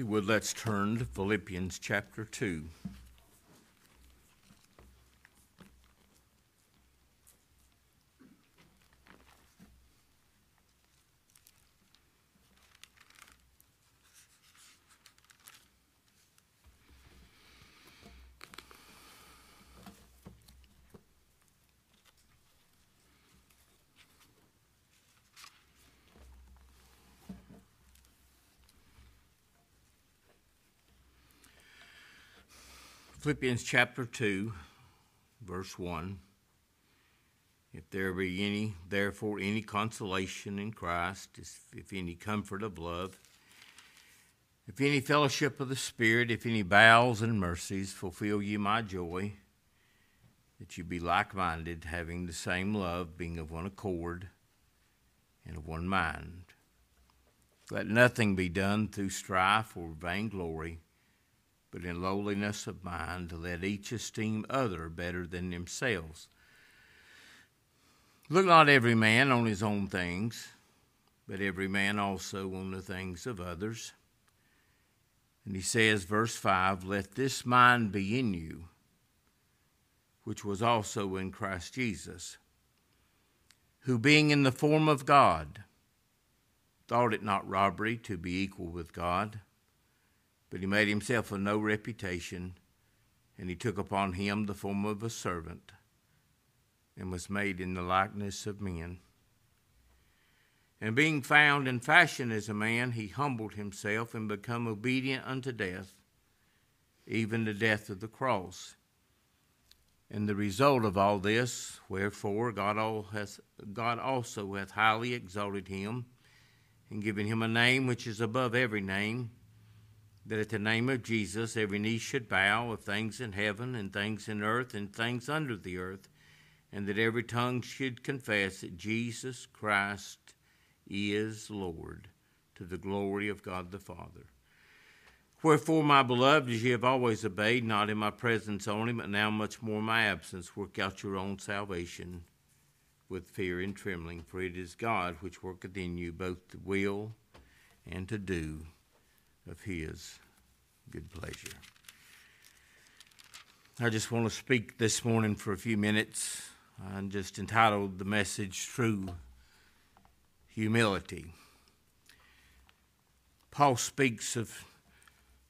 you would, let's turn to Philippians chapter 2. Philippians chapter 2, verse 1. If there be any, therefore, any consolation in Christ, if any comfort of love, if any fellowship of the Spirit, if any bowels and mercies, fulfill ye my joy, that you be like minded, having the same love, being of one accord and of one mind. Let nothing be done through strife or vainglory but in lowliness of mind, let each esteem other better than themselves. Look not every man on his own things, but every man also on the things of others. And he says, verse 5 Let this mind be in you, which was also in Christ Jesus, who being in the form of God, thought it not robbery to be equal with God but he made himself of no reputation, and he took upon him the form of a servant, and was made in the likeness of men. And being found in fashion as a man, he humbled himself and became obedient unto death, even the death of the cross. And the result of all this, wherefore God, all God also hath highly exalted him, and given him a name which is above every name that at the name of Jesus every knee should bow of things in heaven and things in earth and things under the earth, and that every tongue should confess that Jesus Christ is Lord to the glory of God the Father. Wherefore, my beloved, as ye have always obeyed, not in my presence only, but now much more in my absence, work out your own salvation with fear and trembling, for it is God which worketh in you both to will and to do of His good pleasure. I just want to speak this morning for a few minutes. I'm just entitled the message True Humility. Paul speaks of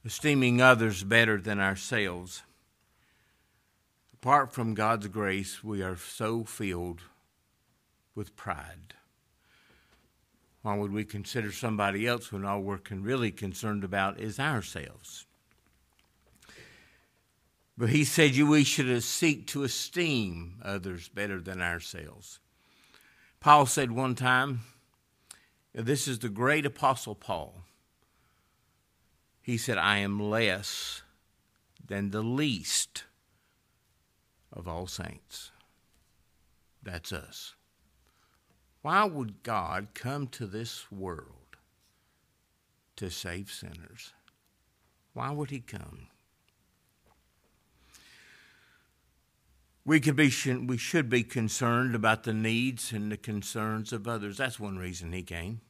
esteeming others better than ourselves. Apart from God's grace, we are so filled with pride. Why would we consider somebody else when all we're really concerned about is ourselves? But he said we should seek to esteem others better than ourselves. Paul said one time, this is the great apostle Paul. He said, I am less than the least of all saints. That's us. Why would God come to this world to save sinners? Why would He come? We could be we should be concerned about the needs and the concerns of others. That's one reason he came.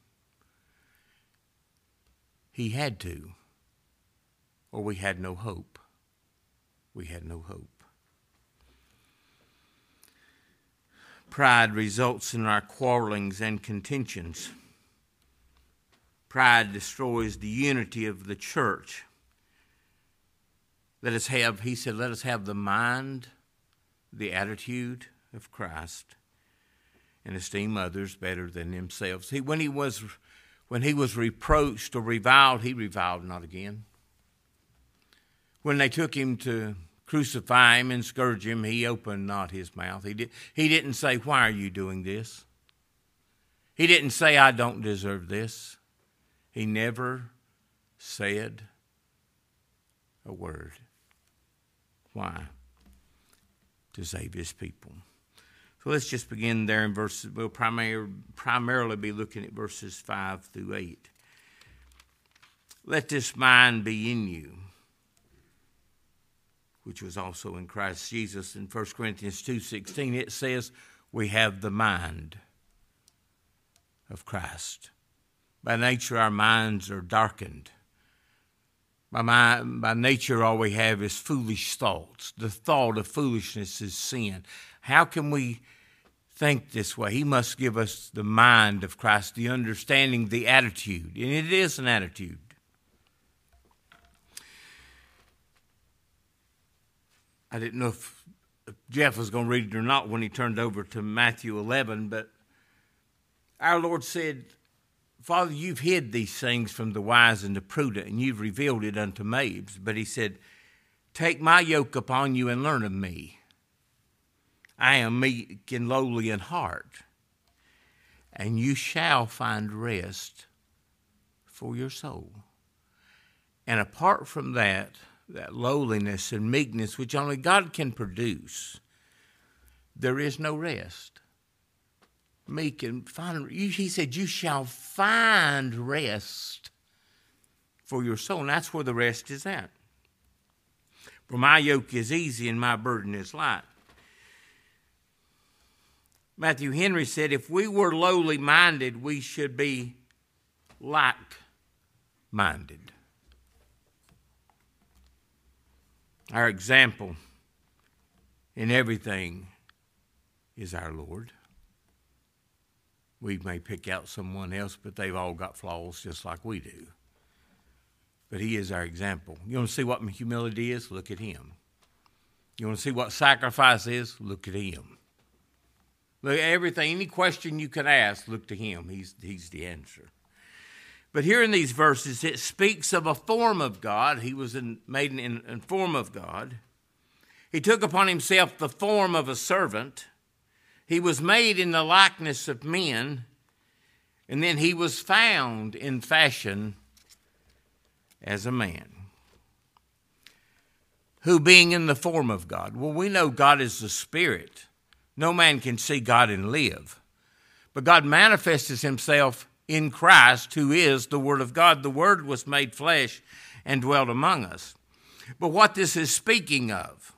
He had to, or we had no hope. We had no hope. Pride results in our quarrelings and contentions. Pride destroys the unity of the church. Let us have, he said, let us have the mind, the attitude of Christ, and esteem others better than themselves. He, when, he was, when he was reproached or reviled, he reviled not again. When they took him to crucify him and scourge him, he opened not his mouth. He, did, he didn't say, Why are you doing this? He didn't say, I don't deserve this. He never said a word. Why? To save his people. So let's just begin there in verses. We'll primar- primarily be looking at verses 5 through 8. Let this mind be in you which was also in Christ Jesus. In 1 Corinthians 2:16 it says we have the mind of Christ. By nature our minds are darkened. By, my, by nature, all we have is foolish thoughts. The thought of foolishness is sin. How can we think this way? He must give us the mind of Christ, the understanding, the attitude. And it is an attitude. I didn't know if Jeff was going to read it or not when he turned over to Matthew 11, but our Lord said, Father, you've hid these things from the wise and the prudent, and you've revealed it unto babes. But he said, Take my yoke upon you and learn of me. I am meek and lowly in heart, and you shall find rest for your soul. And apart from that, that lowliness and meekness which only God can produce, there is no rest. Meek and find, he said, You shall find rest for your soul. And that's where the rest is at. For my yoke is easy and my burden is light. Matthew Henry said, If we were lowly minded, we should be like minded. Our example in everything is our Lord. We may pick out someone else, but they've all got flaws just like we do. But He is our example. You want to see what humility is? Look at Him. You want to see what sacrifice is? Look at Him. Look at everything, any question you can ask, look to Him. He's, he's the answer. But here in these verses, it speaks of a form of God. He was in, made in, in form of God. He took upon himself the form of a servant. He was made in the likeness of men. And then he was found in fashion as a man. Who being in the form of God? Well, we know God is the Spirit. No man can see God and live. But God manifests himself in Christ, who is the Word of God. The Word was made flesh and dwelt among us. But what this is speaking of,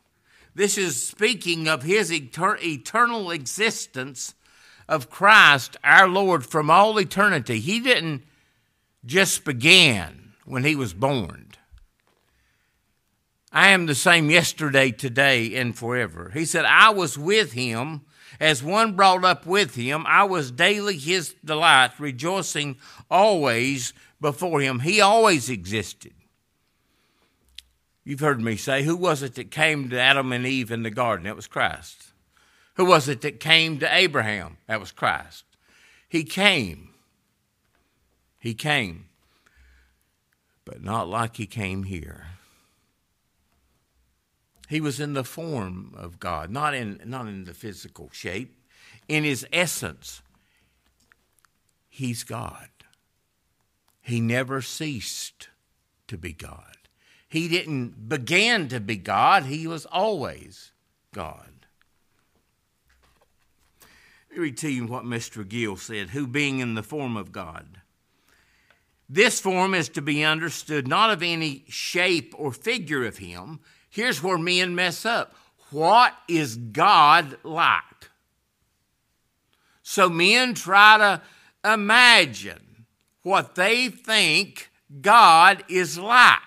this is speaking of his eternal existence of Christ, our Lord, from all eternity. He didn't just begin when he was born. I am the same yesterday, today, and forever. He said, I was with him as one brought up with him, I was daily his delight, rejoicing always before him. He always existed. You've heard me say, who was it that came to Adam and Eve in the garden? That was Christ. Who was it that came to Abraham? That was Christ. He came. He came. But not like he came here. He was in the form of God, not in, not in the physical shape. In his essence, he's God. He never ceased to be God. He didn't begin to be God, he was always God. Let me read to you what Mr. Gill said, who being in the form of God. This form is to be understood not of any shape or figure of him, Here's where men mess up. What is God like? So men try to imagine what they think God is like.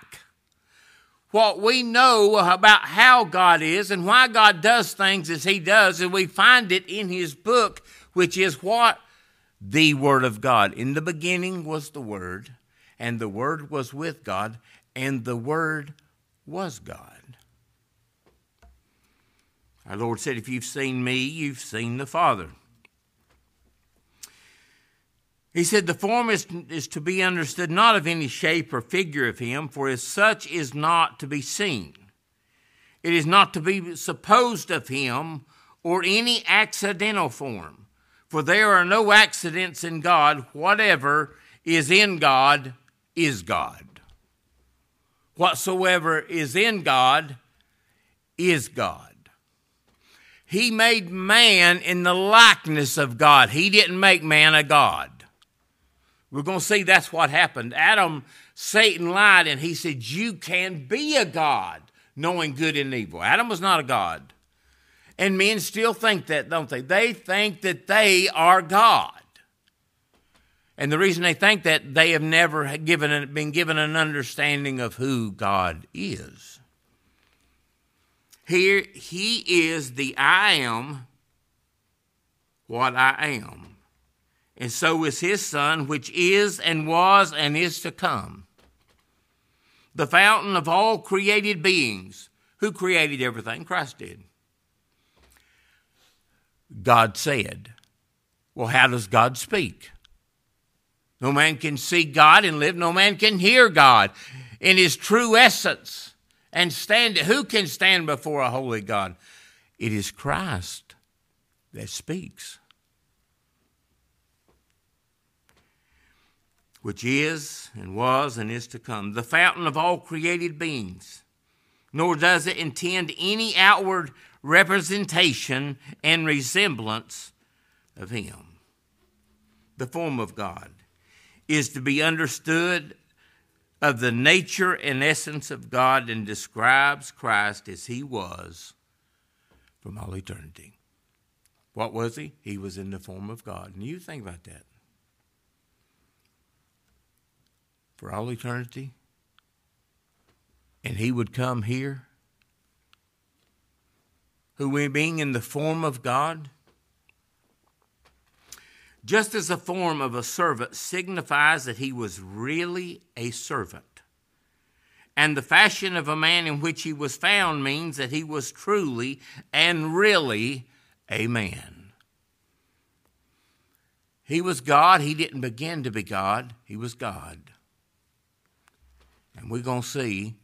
What we know about how God is and why God does things as He does, and we find it in His book, which is what? The Word of God. In the beginning was the Word, and the Word was with God, and the Word was God. Our Lord said, If you've seen me, you've seen the Father. He said, The form is, is to be understood not of any shape or figure of him, for as such is not to be seen. It is not to be supposed of him or any accidental form, for there are no accidents in God. Whatever is in God is God. Whatsoever is in God is God. He made man in the likeness of God. He didn't make man a God. We're going to see that's what happened. Adam, Satan lied and he said, You can be a God, knowing good and evil. Adam was not a God. And men still think that, don't they? They think that they are God. And the reason they think that they have never given been given an understanding of who God is. Here he is the I am what I am. And so is his son which is and was and is to come. The fountain of all created beings. Who created everything? Christ did. God said. Well, how does God speak? No man can see God and live. No man can hear God in his true essence and stand. Who can stand before a holy God? It is Christ that speaks, which is and was and is to come, the fountain of all created beings. Nor does it intend any outward representation and resemblance of Him. The form of God is to be understood of the nature and essence of God and describes Christ as He was from all eternity. What was He? He was in the form of God. And you think about that. For all eternity. And He would come here who being in the form of God, just as the form of a servant signifies that he was really a servant, and the fashion of a man in which he was found means that he was truly and really a man. He was God. He didn't begin to be God. He was God. And we're going to see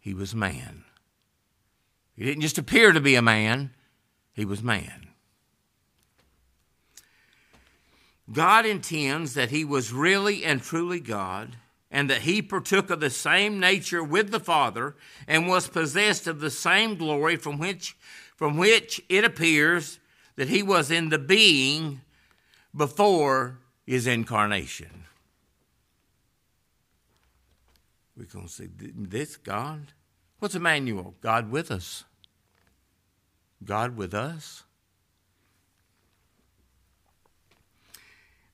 he was man. He didn't just appear to be a man, he was man. God intends that he was really and truly God, and that he partook of the same nature with the Father, and was possessed of the same glory from which, from which it appears that he was in the being before his incarnation. We're going to see this God What's Emmanuel? God with us. God with us.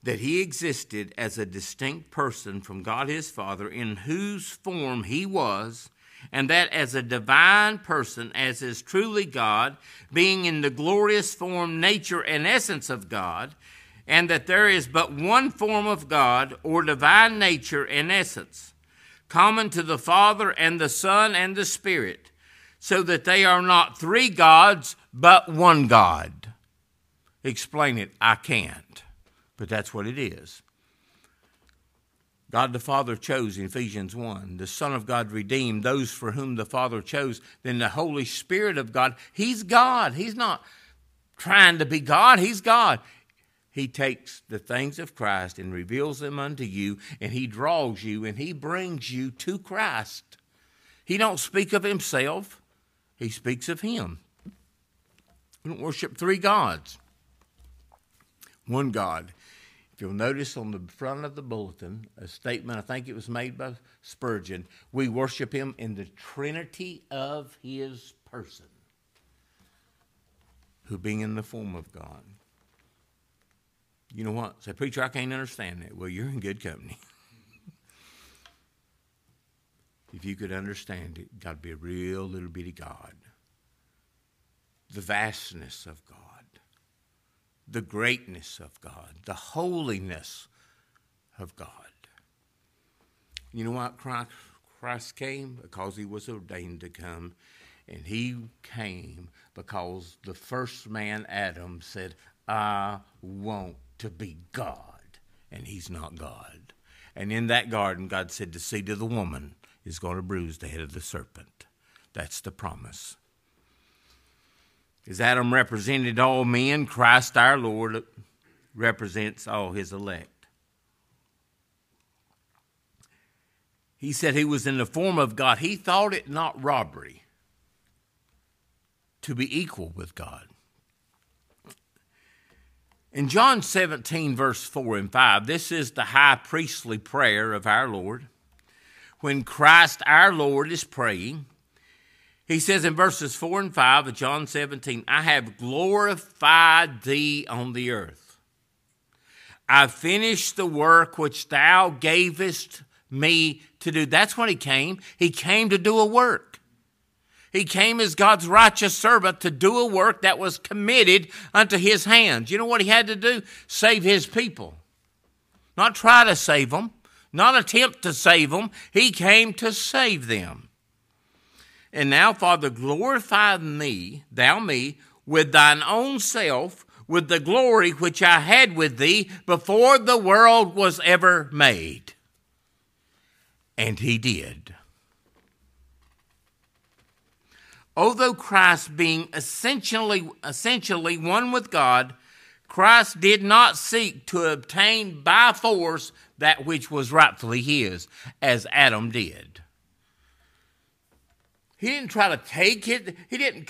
That he existed as a distinct person from God his Father, in whose form he was, and that as a divine person, as is truly God, being in the glorious form, nature, and essence of God, and that there is but one form of God, or divine nature and essence common to the Father and the Son and the Spirit, so that they are not three gods, but one God. Explain it. I can't, but that's what it is. God the Father chose in Ephesians 1. The Son of God redeemed those for whom the Father chose. Then the Holy Spirit of God, He's God. He's not trying to be God, He's God. He takes the things of Christ and reveals them unto you, and he draws you and he brings you to Christ. He don't speak of himself, he speaks of him. We don't worship three gods. One God. You'll notice on the front of the bulletin, a statement, I think it was made by Spurgeon, we worship him in the trinity of his person, who being in the form of God you know what? Say, preacher, I can't understand that. Well, you're in good company. if you could understand it, God would be a real little bitty God. The vastness of God, the greatness of God, the holiness of God. You know what? Christ, Christ came because he was ordained to come, and he came because the first man, Adam, said, I won't to be God, and he's not God. And in that garden, God said, The seed of the woman is going to bruise the head of the serpent. That's the promise. As Adam represented all men, Christ our Lord represents all his elect. He said he was in the form of God. He thought it not robbery to be equal with God. In John 17, verse 4 and 5, this is the high priestly prayer of our Lord. When Christ our Lord is praying, he says in verses 4 and 5 of John 17, I have glorified thee on the earth. I finished the work which thou gavest me to do. That's when he came. He came to do a work. He came as God's righteous servant to do a work that was committed unto his hands. You know what he had to do? Save his people. Not try to save them, not attempt to save them. He came to save them. And now, Father, glorify me, thou me, with thine own self, with the glory which I had with thee before the world was ever made. And he did. Although Christ being essentially essentially one with God, Christ did not seek to obtain by force that which was rightfully his, as Adam did. He didn't try to take it, he didn't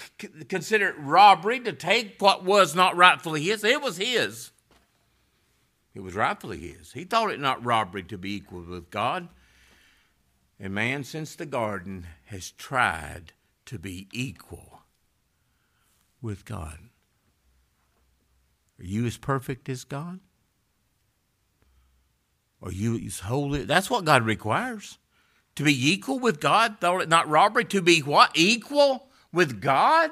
consider it robbery to take what was not rightfully his. It was his. It was rightfully his. He thought it not robbery to be equal with God. And man, since the garden, has tried to be equal with God. Are you as perfect as God? Are you as holy? That's what God requires. To be equal with God, thought it not robbery, to be what? Equal with God?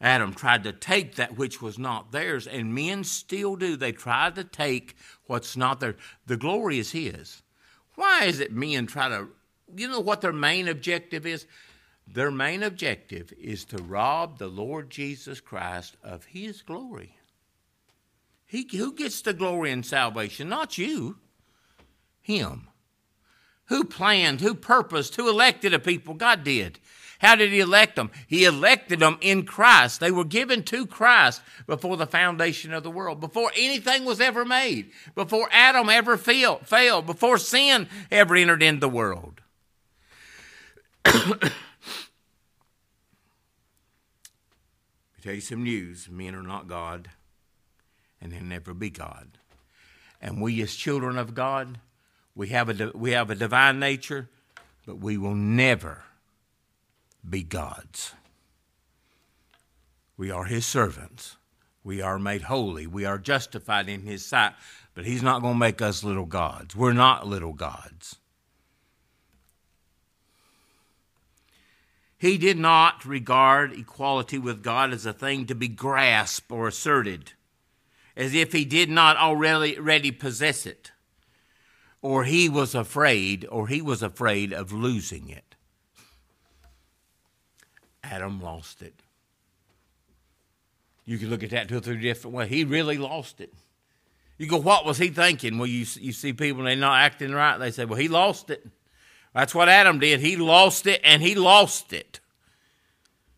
Adam tried to take that which was not theirs, and men still do. They try to take what's not theirs. The glory is His. Why is it men try to, you know what their main objective is? Their main objective is to rob the Lord Jesus Christ of His glory. He, who gets the glory in salvation? Not you, Him. Who planned, who purposed, who elected a people? God did. How did He elect them? He elected them in Christ. They were given to Christ before the foundation of the world, before anything was ever made, before Adam ever failed, failed before sin ever entered into the world. Let me tell you some news men are not God and they'll never be God. And we, as children of God, we have a, we have a divine nature, but we will never be God's. We are His servants. We are made holy. We are justified in His sight. But He's not going to make us little gods. We're not little gods. He did not regard equality with God as a thing to be grasped or asserted as if he did not already, already possess it, or he was afraid, or he was afraid of losing it. Adam lost it. You can look at that two or three different ways. He really lost it. You go, what was he thinking? Well, you, you see people, they're not acting right. They say, well, he lost it. That's what Adam did. He lost it, and he lost it.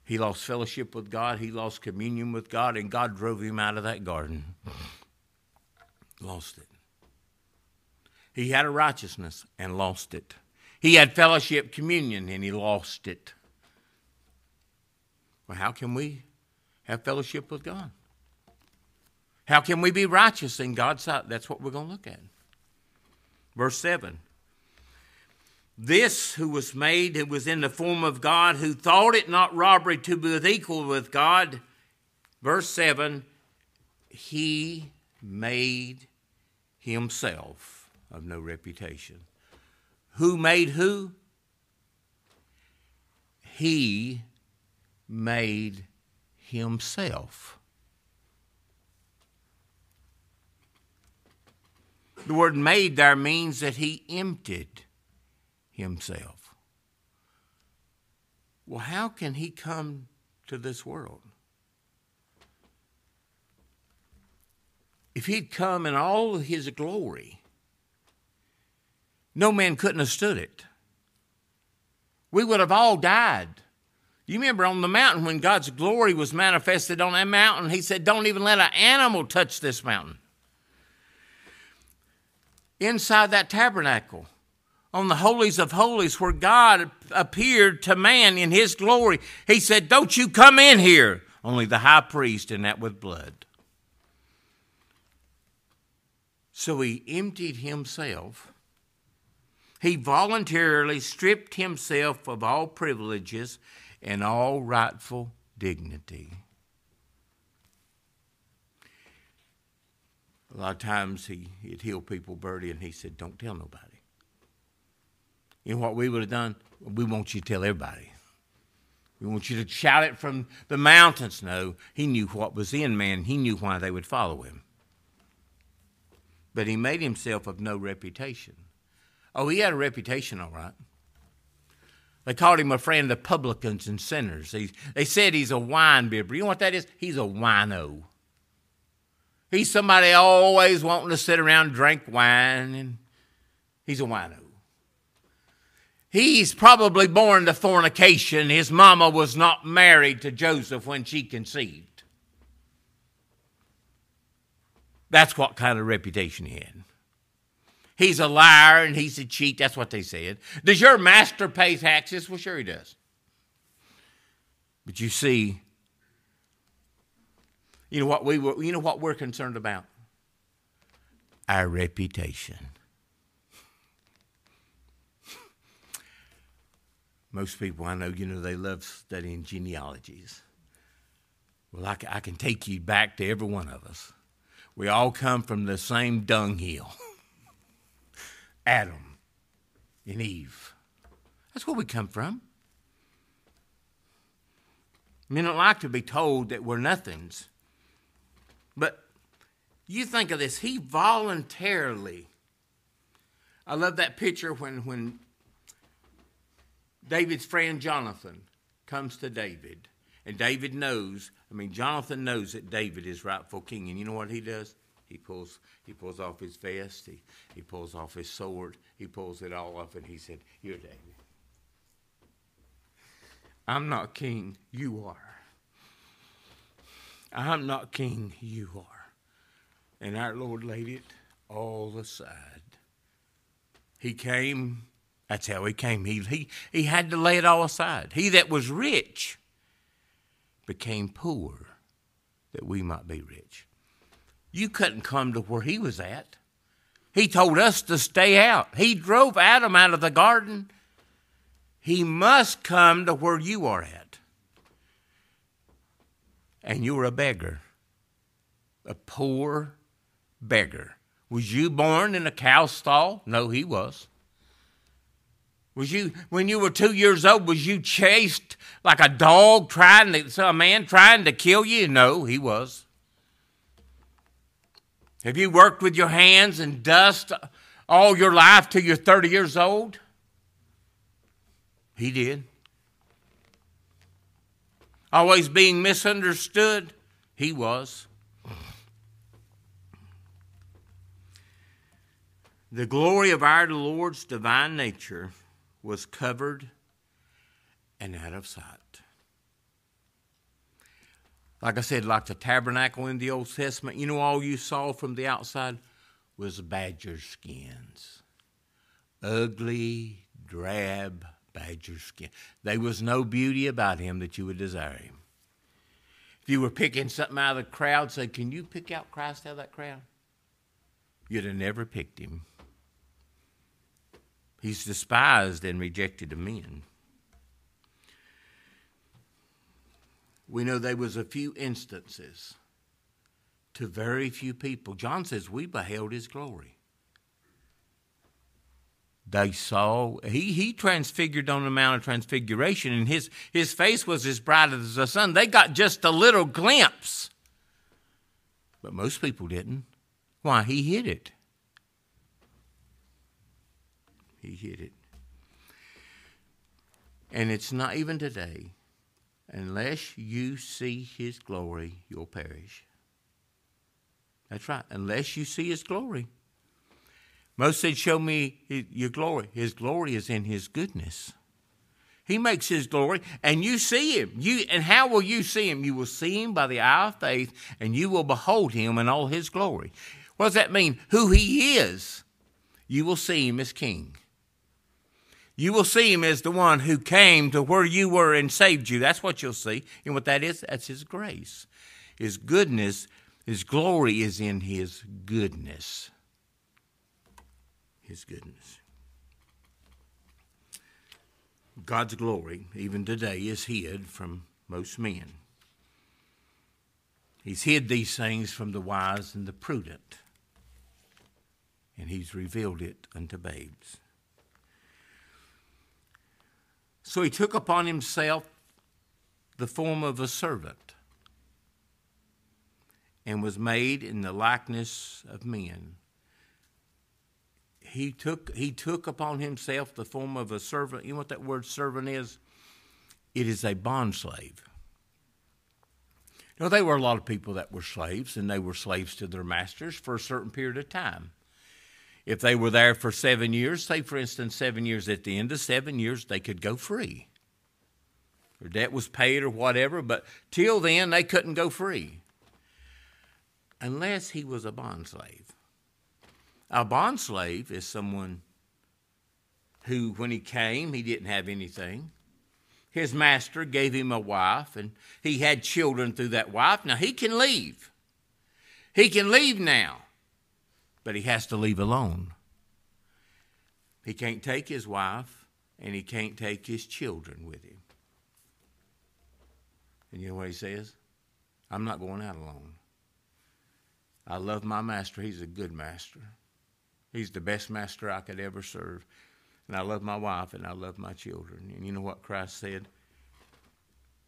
He lost fellowship with God, he lost communion with God, and God drove him out of that garden. lost it. He had a righteousness and lost it. He had fellowship, communion, and he lost it. Well, how can we have fellowship with God? How can we be righteous in God's sight? That's what we're going to look at. Verse 7 this who was made, who was in the form of God, who thought it not robbery to be equal with God, verse 7, he made himself of no reputation. Who made who? He made himself. The word made there means that he emptied himself. Well, how can he come to this world? If he'd come in all his glory, no man couldn't have stood it. We would have all died. You remember on the mountain when God's glory was manifested on that mountain, he said, Don't even let an animal touch this mountain. Inside that tabernacle, on the holies of holies where God appeared to man in his glory. He said, Don't you come in here. Only the high priest and that with blood. So he emptied himself. He voluntarily stripped himself of all privileges and all rightful dignity. A lot of times he, he'd heal people, Bertie, and he said, Don't tell nobody. Know what we would have done? We want you to tell everybody. We want you to shout it from the mountains. No, he knew what was in man. He knew why they would follow him. But he made himself of no reputation. Oh, he had a reputation, all right. They called him a friend of publicans and sinners. He, they said he's a wine bibber. You know what that is? He's a wino. He's somebody always wanting to sit around and drink wine, and he's a wino. He's probably born to fornication. His mama was not married to Joseph when she conceived. That's what kind of reputation he had. He's a liar and he's a cheat. That's what they said. Does your master pay taxes? Well, sure he does. But you see, you know what we were, you know what we're concerned about? Our reputation. Most people I know, you know, they love studying genealogies. Well, I, I can take you back to every one of us. We all come from the same dunghill Adam and Eve. That's where we come from. Men don't like to be told that we're nothings. But you think of this, he voluntarily. I love that picture when, when David's friend Jonathan comes to David. And David knows, I mean, Jonathan knows that David is rightful king. And you know what he does? He pulls, he pulls off his vest, he, he pulls off his sword, he pulls it all off, and he said, You're David. I'm not king, you are. I'm not king, you are. And our Lord laid it all aside. He came that's how he came. He, he, he had to lay it all aside. He that was rich became poor that we might be rich. You couldn't come to where he was at. He told us to stay out. He drove Adam out of the garden. He must come to where you are at. And you're a beggar, a poor beggar. Was you born in a cow stall? No, he was. Was you when you were two years old? Was you chased like a dog trying to a man trying to kill you? No, he was. Have you worked with your hands and dust all your life till you're 30 years old? He did. Always being misunderstood? He was. The glory of our Lord's divine nature was covered and out of sight. Like I said, like the tabernacle in the Old Testament, you know, all you saw from the outside was badger skins. Ugly, drab badger skin. There was no beauty about him that you would desire him. If you were picking something out of the crowd, say, Can you pick out Christ out of that crowd? You'd have never picked him. He's despised and rejected of men. We know there was a few instances to very few people. John says, We beheld his glory. They saw he he transfigured on the Mount of Transfiguration, and his his face was as bright as the sun. They got just a little glimpse. But most people didn't. Why? He hid it. He hid it. And it's not even today. Unless you see his glory, you'll perish. That's right. Unless you see his glory. Moses said, Show me your glory. His glory is in his goodness. He makes his glory, and you see him. You and how will you see him? You will see him by the eye of faith, and you will behold him in all his glory. What does that mean? Who he is. You will see him as king. You will see him as the one who came to where you were and saved you. That's what you'll see. And what that is, that's his grace. His goodness, his glory is in his goodness. His goodness. God's glory, even today, is hid from most men. He's hid these things from the wise and the prudent. and he's revealed it unto babes. So he took upon himself the form of a servant and was made in the likeness of men. He took, he took upon himself the form of a servant. You know what that word servant is? It is a bond slave. Know, there were a lot of people that were slaves, and they were slaves to their masters for a certain period of time. If they were there for seven years, say for instance, seven years, at the end of seven years, they could go free. Their debt was paid or whatever, but till then, they couldn't go free unless he was a bond slave. A bond slave is someone who, when he came, he didn't have anything. His master gave him a wife, and he had children through that wife. Now he can leave. He can leave now but he has to leave alone. He can't take his wife and he can't take his children with him. And you know what he says? I'm not going out alone. I love my master. He's a good master. He's the best master I could ever serve. And I love my wife and I love my children. And you know what Christ said?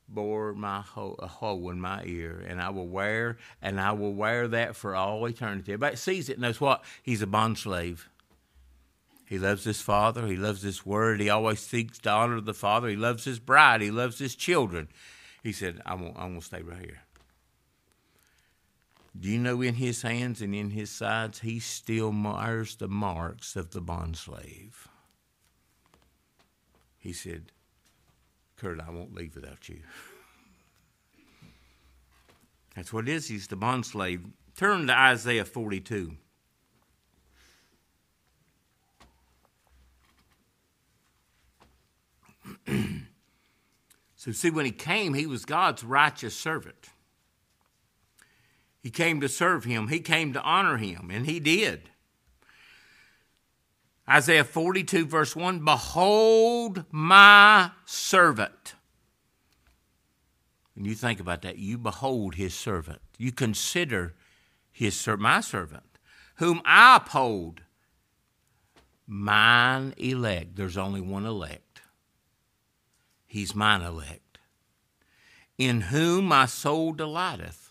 Bore my a hole in my ear, and I will wear, and I will wear that for all eternity. Everybody sees it knows what? He's a bond slave. He loves his father. He loves his word. He always seeks to honor the father. He loves his bride. He loves his children. He said, "I won't. I'm gonna stay right here." Do you know in his hands and in his sides, he still bears the marks of the bond slave? He said, Kurt, I won't leave without you. That's what it is. He's the bond slave. Turn to Isaiah 42. so, see, when he came, he was God's righteous servant. He came to serve him, he came to honor him, and he did. Isaiah 42, verse 1 Behold my servant. And you think about that. You behold his servant. You consider his my servant, whom I uphold, mine elect. There's only one elect. He's mine elect, in whom my soul delighteth.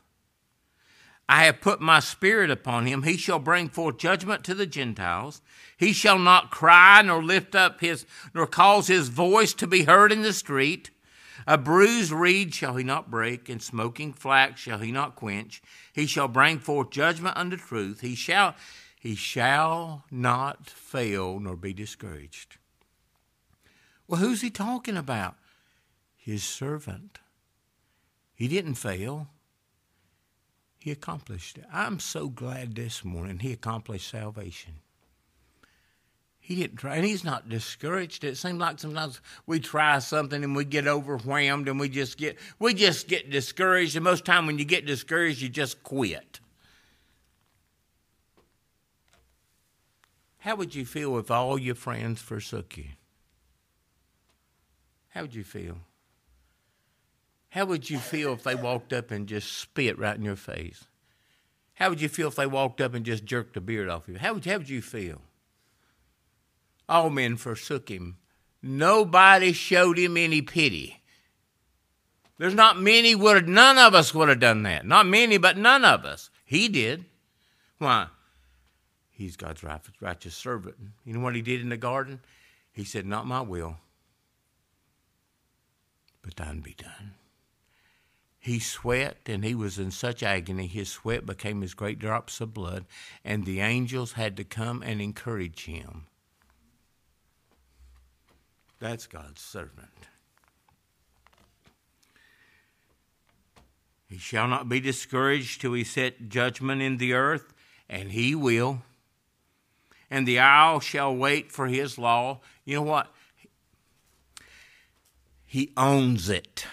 I have put my spirit upon him. He shall bring forth judgment to the Gentiles. He shall not cry nor lift up his, nor cause his voice to be heard in the street. A bruised reed shall he not break, and smoking flax shall he not quench. He shall bring forth judgment unto truth. He shall, he shall not fail nor be discouraged. Well, who's he talking about? His servant. He didn't fail. He accomplished it. I'm so glad this morning he accomplished salvation. He didn't try, and he's not discouraged. It seems like sometimes we try something and we get overwhelmed and we just get we just get discouraged. And most time when you get discouraged, you just quit. How would you feel if all your friends forsook you? How would you feel? How would you feel if they walked up and just spit right in your face? How would you feel if they walked up and just jerked the beard off you? How would, how would you feel? All men forsook him. Nobody showed him any pity. There's not many would have, none of us would have done that. Not many, but none of us. He did. Why? He's God's righteous servant. You know what he did in the garden? He said, Not my will, but thine be done. He sweat and he was in such agony, his sweat became as great drops of blood, and the angels had to come and encourage him. That's God's servant. He shall not be discouraged till he set judgment in the earth, and he will. And the isle shall wait for his law. You know what? He owns it.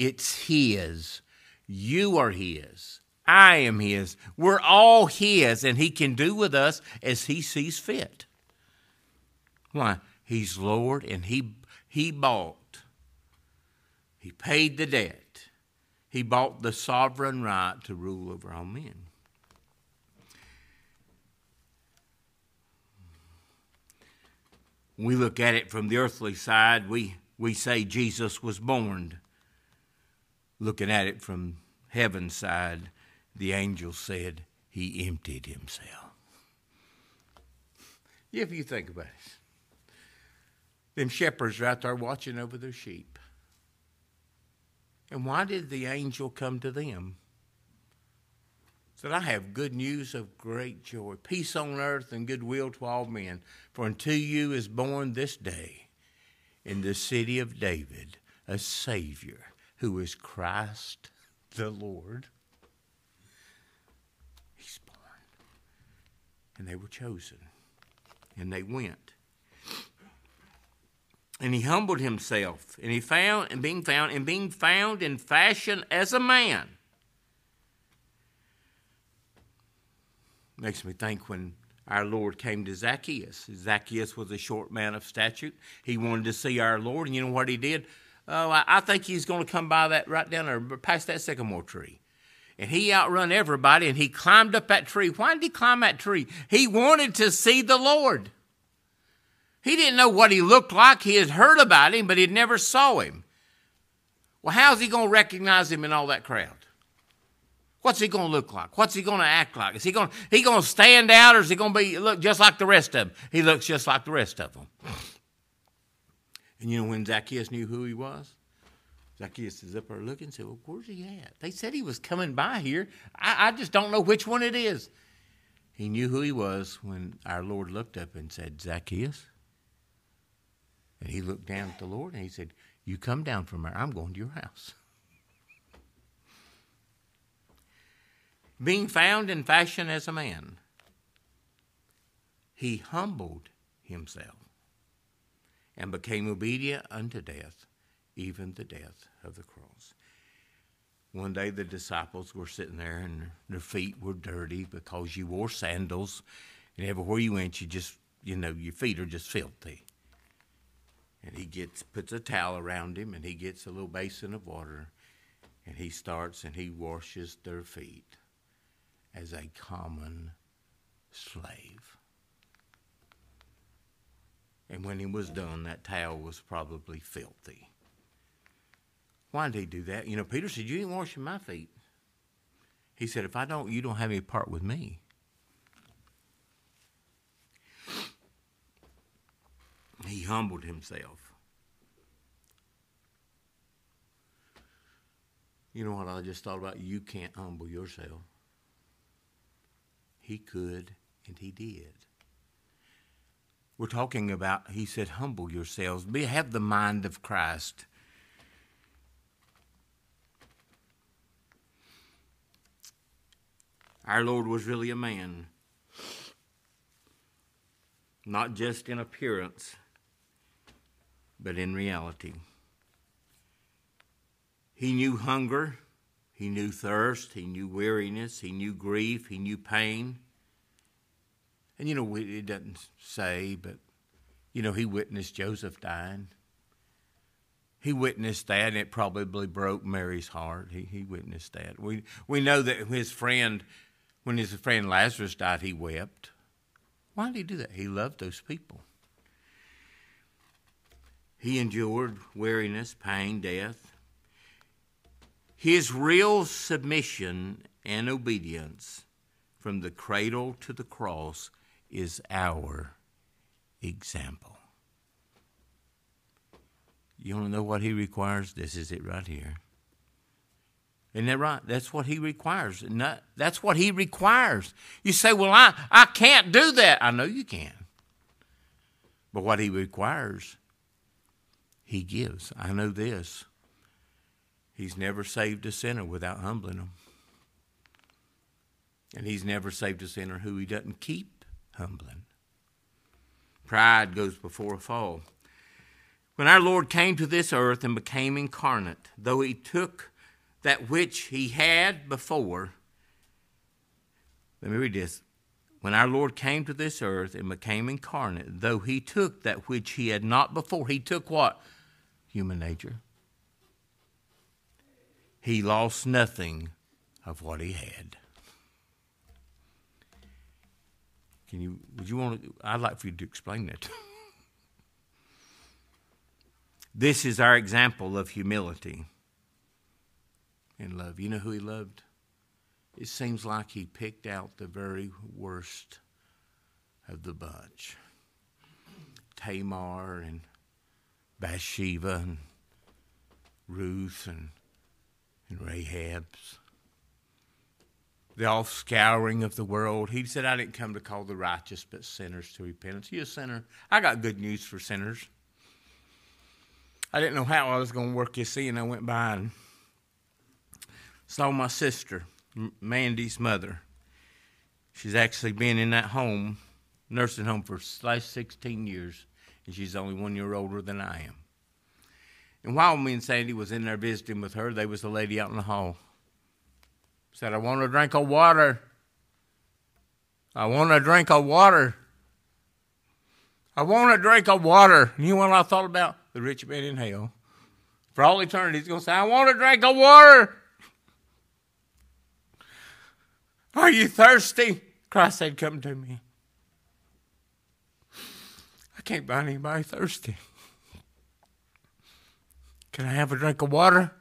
It's His. You are His. I am His. We're all His, and He can do with us as He sees fit. Why? He's Lord, and He, he bought, He paid the debt, He bought the sovereign right to rule over all men. When we look at it from the earthly side, we, we say Jesus was born. Looking at it from heaven's side, the angel said he emptied himself. If you think about it, them shepherds are out there watching over their sheep. And why did the angel come to them? Said, I have good news of great joy, peace on earth and goodwill to all men. For unto you is born this day in the city of David a Savior who is Christ the Lord. He's born. And they were chosen. And they went. And he humbled himself, and he found, and being found, and being found in fashion as a man. Makes me think when our Lord came to Zacchaeus. Zacchaeus was a short man of stature. He wanted to see our Lord, and you know what he did? Oh, I, I think he's going to come by that right down there, past that sycamore tree. And he outrun everybody, and he climbed up that tree. Why did he climb that tree? He wanted to see the Lord. He didn't know what he looked like. He had heard about him, but he'd never saw him. Well, how's he going to recognize him in all that crowd? What's he going to look like? What's he going to act like? Is he going he going to stand out, or is he going to be look just like the rest of them? He looks just like the rest of them. And you know when Zacchaeus knew who he was? Zacchaeus is up there looking and said, Well, where's he at? They said he was coming by here. I, I just don't know which one it is. He knew who he was when our Lord looked up and said, Zacchaeus, and he looked down at the Lord and he said, You come down from there. I'm going to your house. Being found in fashion as a man, he humbled himself and became obedient unto death, even the death of the cross. One day the disciples were sitting there and their feet were dirty because you wore sandals, and everywhere you went, you just, you know, your feet are just filthy and he gets puts a towel around him and he gets a little basin of water and he starts and he washes their feet as a common slave. And when he was done, that towel was probably filthy. Why did he do that? You know, Peter said, You ain't washing my feet. He said, If I don't, you don't have any part with me. He humbled himself. You know what I just thought about? You can't humble yourself. He could, and he did. We're talking about, he said, humble yourselves. Be, have the mind of Christ. Our Lord was really a man, not just in appearance, but in reality. He knew hunger, he knew thirst, he knew weariness, he knew grief, he knew pain. And you know, it doesn't say, but you know, he witnessed Joseph dying. He witnessed that, and it probably broke Mary's heart. He, he witnessed that. We, we know that his friend, when his friend Lazarus died, he wept. Why did he do that? He loved those people. He endured weariness, pain, death. His real submission and obedience from the cradle to the cross is our example. You want to know what he requires? This is it right here. Isn't that right? That's what he requires. That's what he requires. You say, well, I, I can't do that. I know you can. But what he requires he gives. I know this. He's never saved a sinner without humbling him. And he's never saved a sinner who he doesn't keep humbling. Pride goes before a fall. When our Lord came to this earth and became incarnate, though he took that which he had before, let me read this. When our Lord came to this earth and became incarnate, though he took that which he had not before, he took what? human nature. He lost nothing of what he had. Can you, would you want to, I'd like for you to explain that. This is our example of humility and love. You know who he loved? It seems like he picked out the very worst of the bunch Tamar and Bathsheba and Ruth and, and Rahab's. The offscouring of the world. He said, I didn't come to call the righteous, but sinners to repentance. You a sinner? I got good news for sinners. I didn't know how I was going to work this in. I went by and saw my sister, Mandy's mother. She's actually been in that home, nursing home, for last 16 years, and she's only one year older than I am. And while me and Sandy was in there visiting with her, there was a lady out in the hall. Said, I want a drink of water. I want a drink of water. I want a drink of water. And you know what I thought about? The rich man in hell. For all eternity, he's going to say, I want a drink of water. Are you thirsty? Christ said, Come to me. I can't find anybody thirsty. Can I have a drink of water?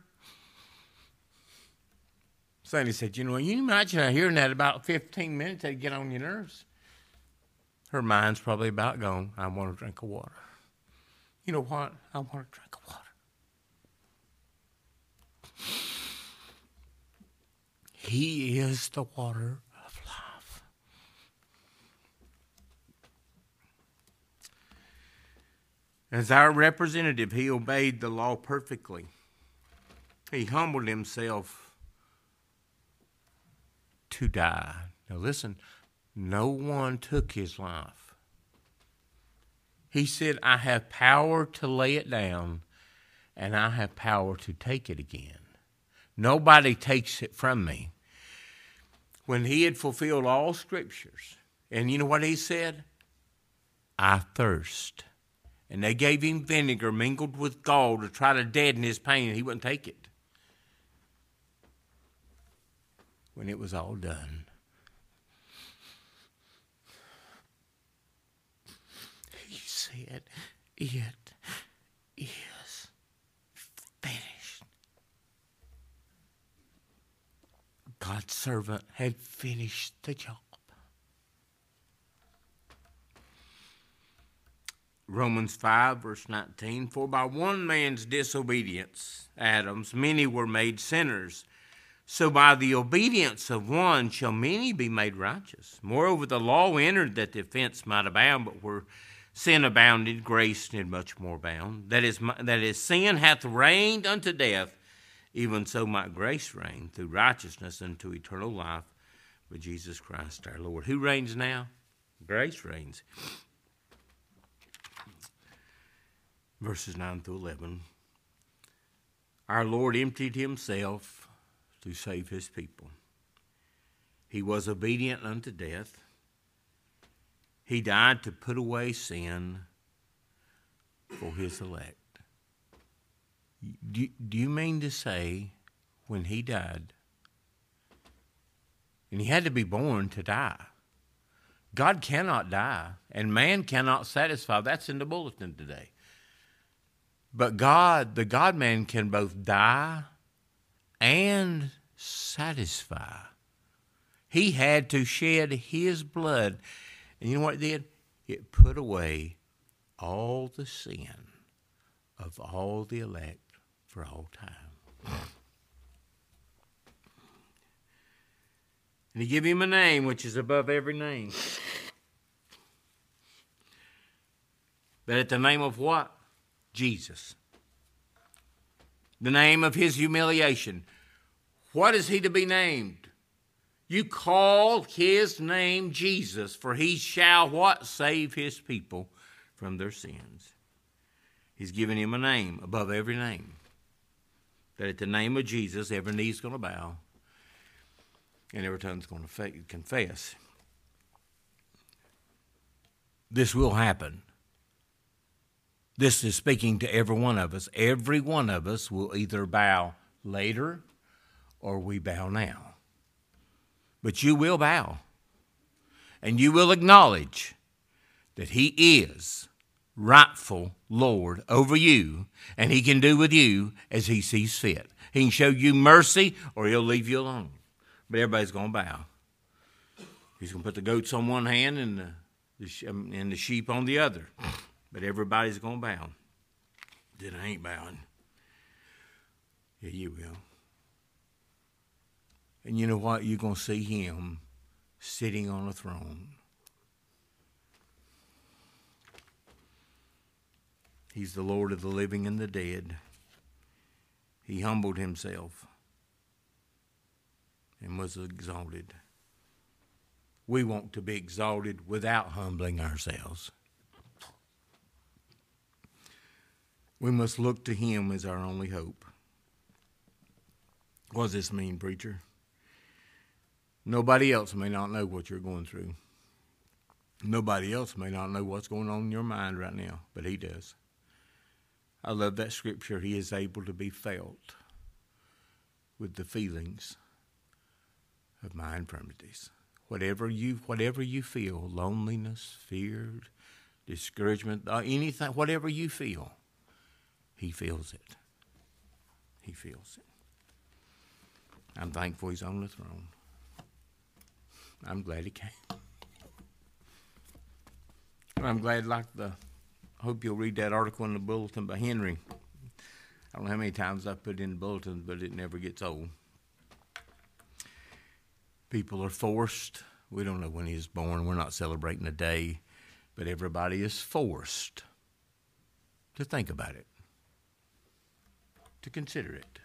Sandy said, You know, you imagine hearing that about 15 minutes, that'd get on your nerves. Her mind's probably about gone. I want a drink of water. You know what? I want a drink of water. He is the water of life. As our representative, he obeyed the law perfectly. He humbled himself to die. Now, listen, no one took his life. He said, I have power to lay it down, and I have power to take it again. Nobody takes it from me. When he had fulfilled all scriptures, and you know what he said? I thirst. And they gave him vinegar mingled with gall to try to deaden his pain, and he wouldn't take it. When it was all done, he said, It is finished. God's servant had finished the job. Romans 5, verse 19 For by one man's disobedience, Adam's, many were made sinners. So by the obedience of one shall many be made righteous. Moreover, the law entered that the offense might abound, but where sin abounded, grace did much more abound. That is, that is, sin hath reigned unto death, even so might grace reign through righteousness unto eternal life with Jesus Christ our Lord. Who reigns now? Grace reigns. Verses 9 through 11. Our Lord emptied himself to save his people. He was obedient unto death. He died to put away sin for his elect. Do, do you mean to say when he died, and he had to be born to die? God cannot die, and man cannot satisfy. That's in the bulletin today. But God, the God man, can both die and satisfy. He had to shed his blood. And you know what it did? It put away all the sin of all the elect for all time. And he gave him a name which is above every name. But at the name of what? Jesus. The name of his humiliation. What is he to be named? You call his name Jesus, for he shall what? Save his people from their sins. He's given him a name above every name. That at the name of Jesus, every knee's going to bow and every tongue's going to confess. This will happen. This is speaking to every one of us. Every one of us will either bow later or we bow now. But you will bow. And you will acknowledge that He is rightful Lord over you, and He can do with you as He sees fit. He can show you mercy, or He'll leave you alone. But everybody's going to bow. He's going to put the goats on one hand and the, um, and the sheep on the other. But everybody's going to bow. Then I ain't bowing. Yeah, you will. And you know what? You're going to see Him sitting on a throne. He's the Lord of the living and the dead. He humbled himself and was exalted. We want to be exalted without humbling ourselves. We must look to him as our only hope. What does this mean, preacher? Nobody else may not know what you're going through. Nobody else may not know what's going on in your mind right now, but he does. I love that scripture. He is able to be felt with the feelings of my infirmities. Whatever you, whatever you feel, loneliness, fear, discouragement, uh, anything, whatever you feel, he feels it. He feels it. I'm thankful he's on the throne. I'm glad he came. I'm glad, like the I hope you'll read that article in the bulletin by Henry. I don't know how many times I put in the bulletin, but it never gets old. People are forced. We don't know when he was born. We're not celebrating a day, but everybody is forced to think about it, to consider it.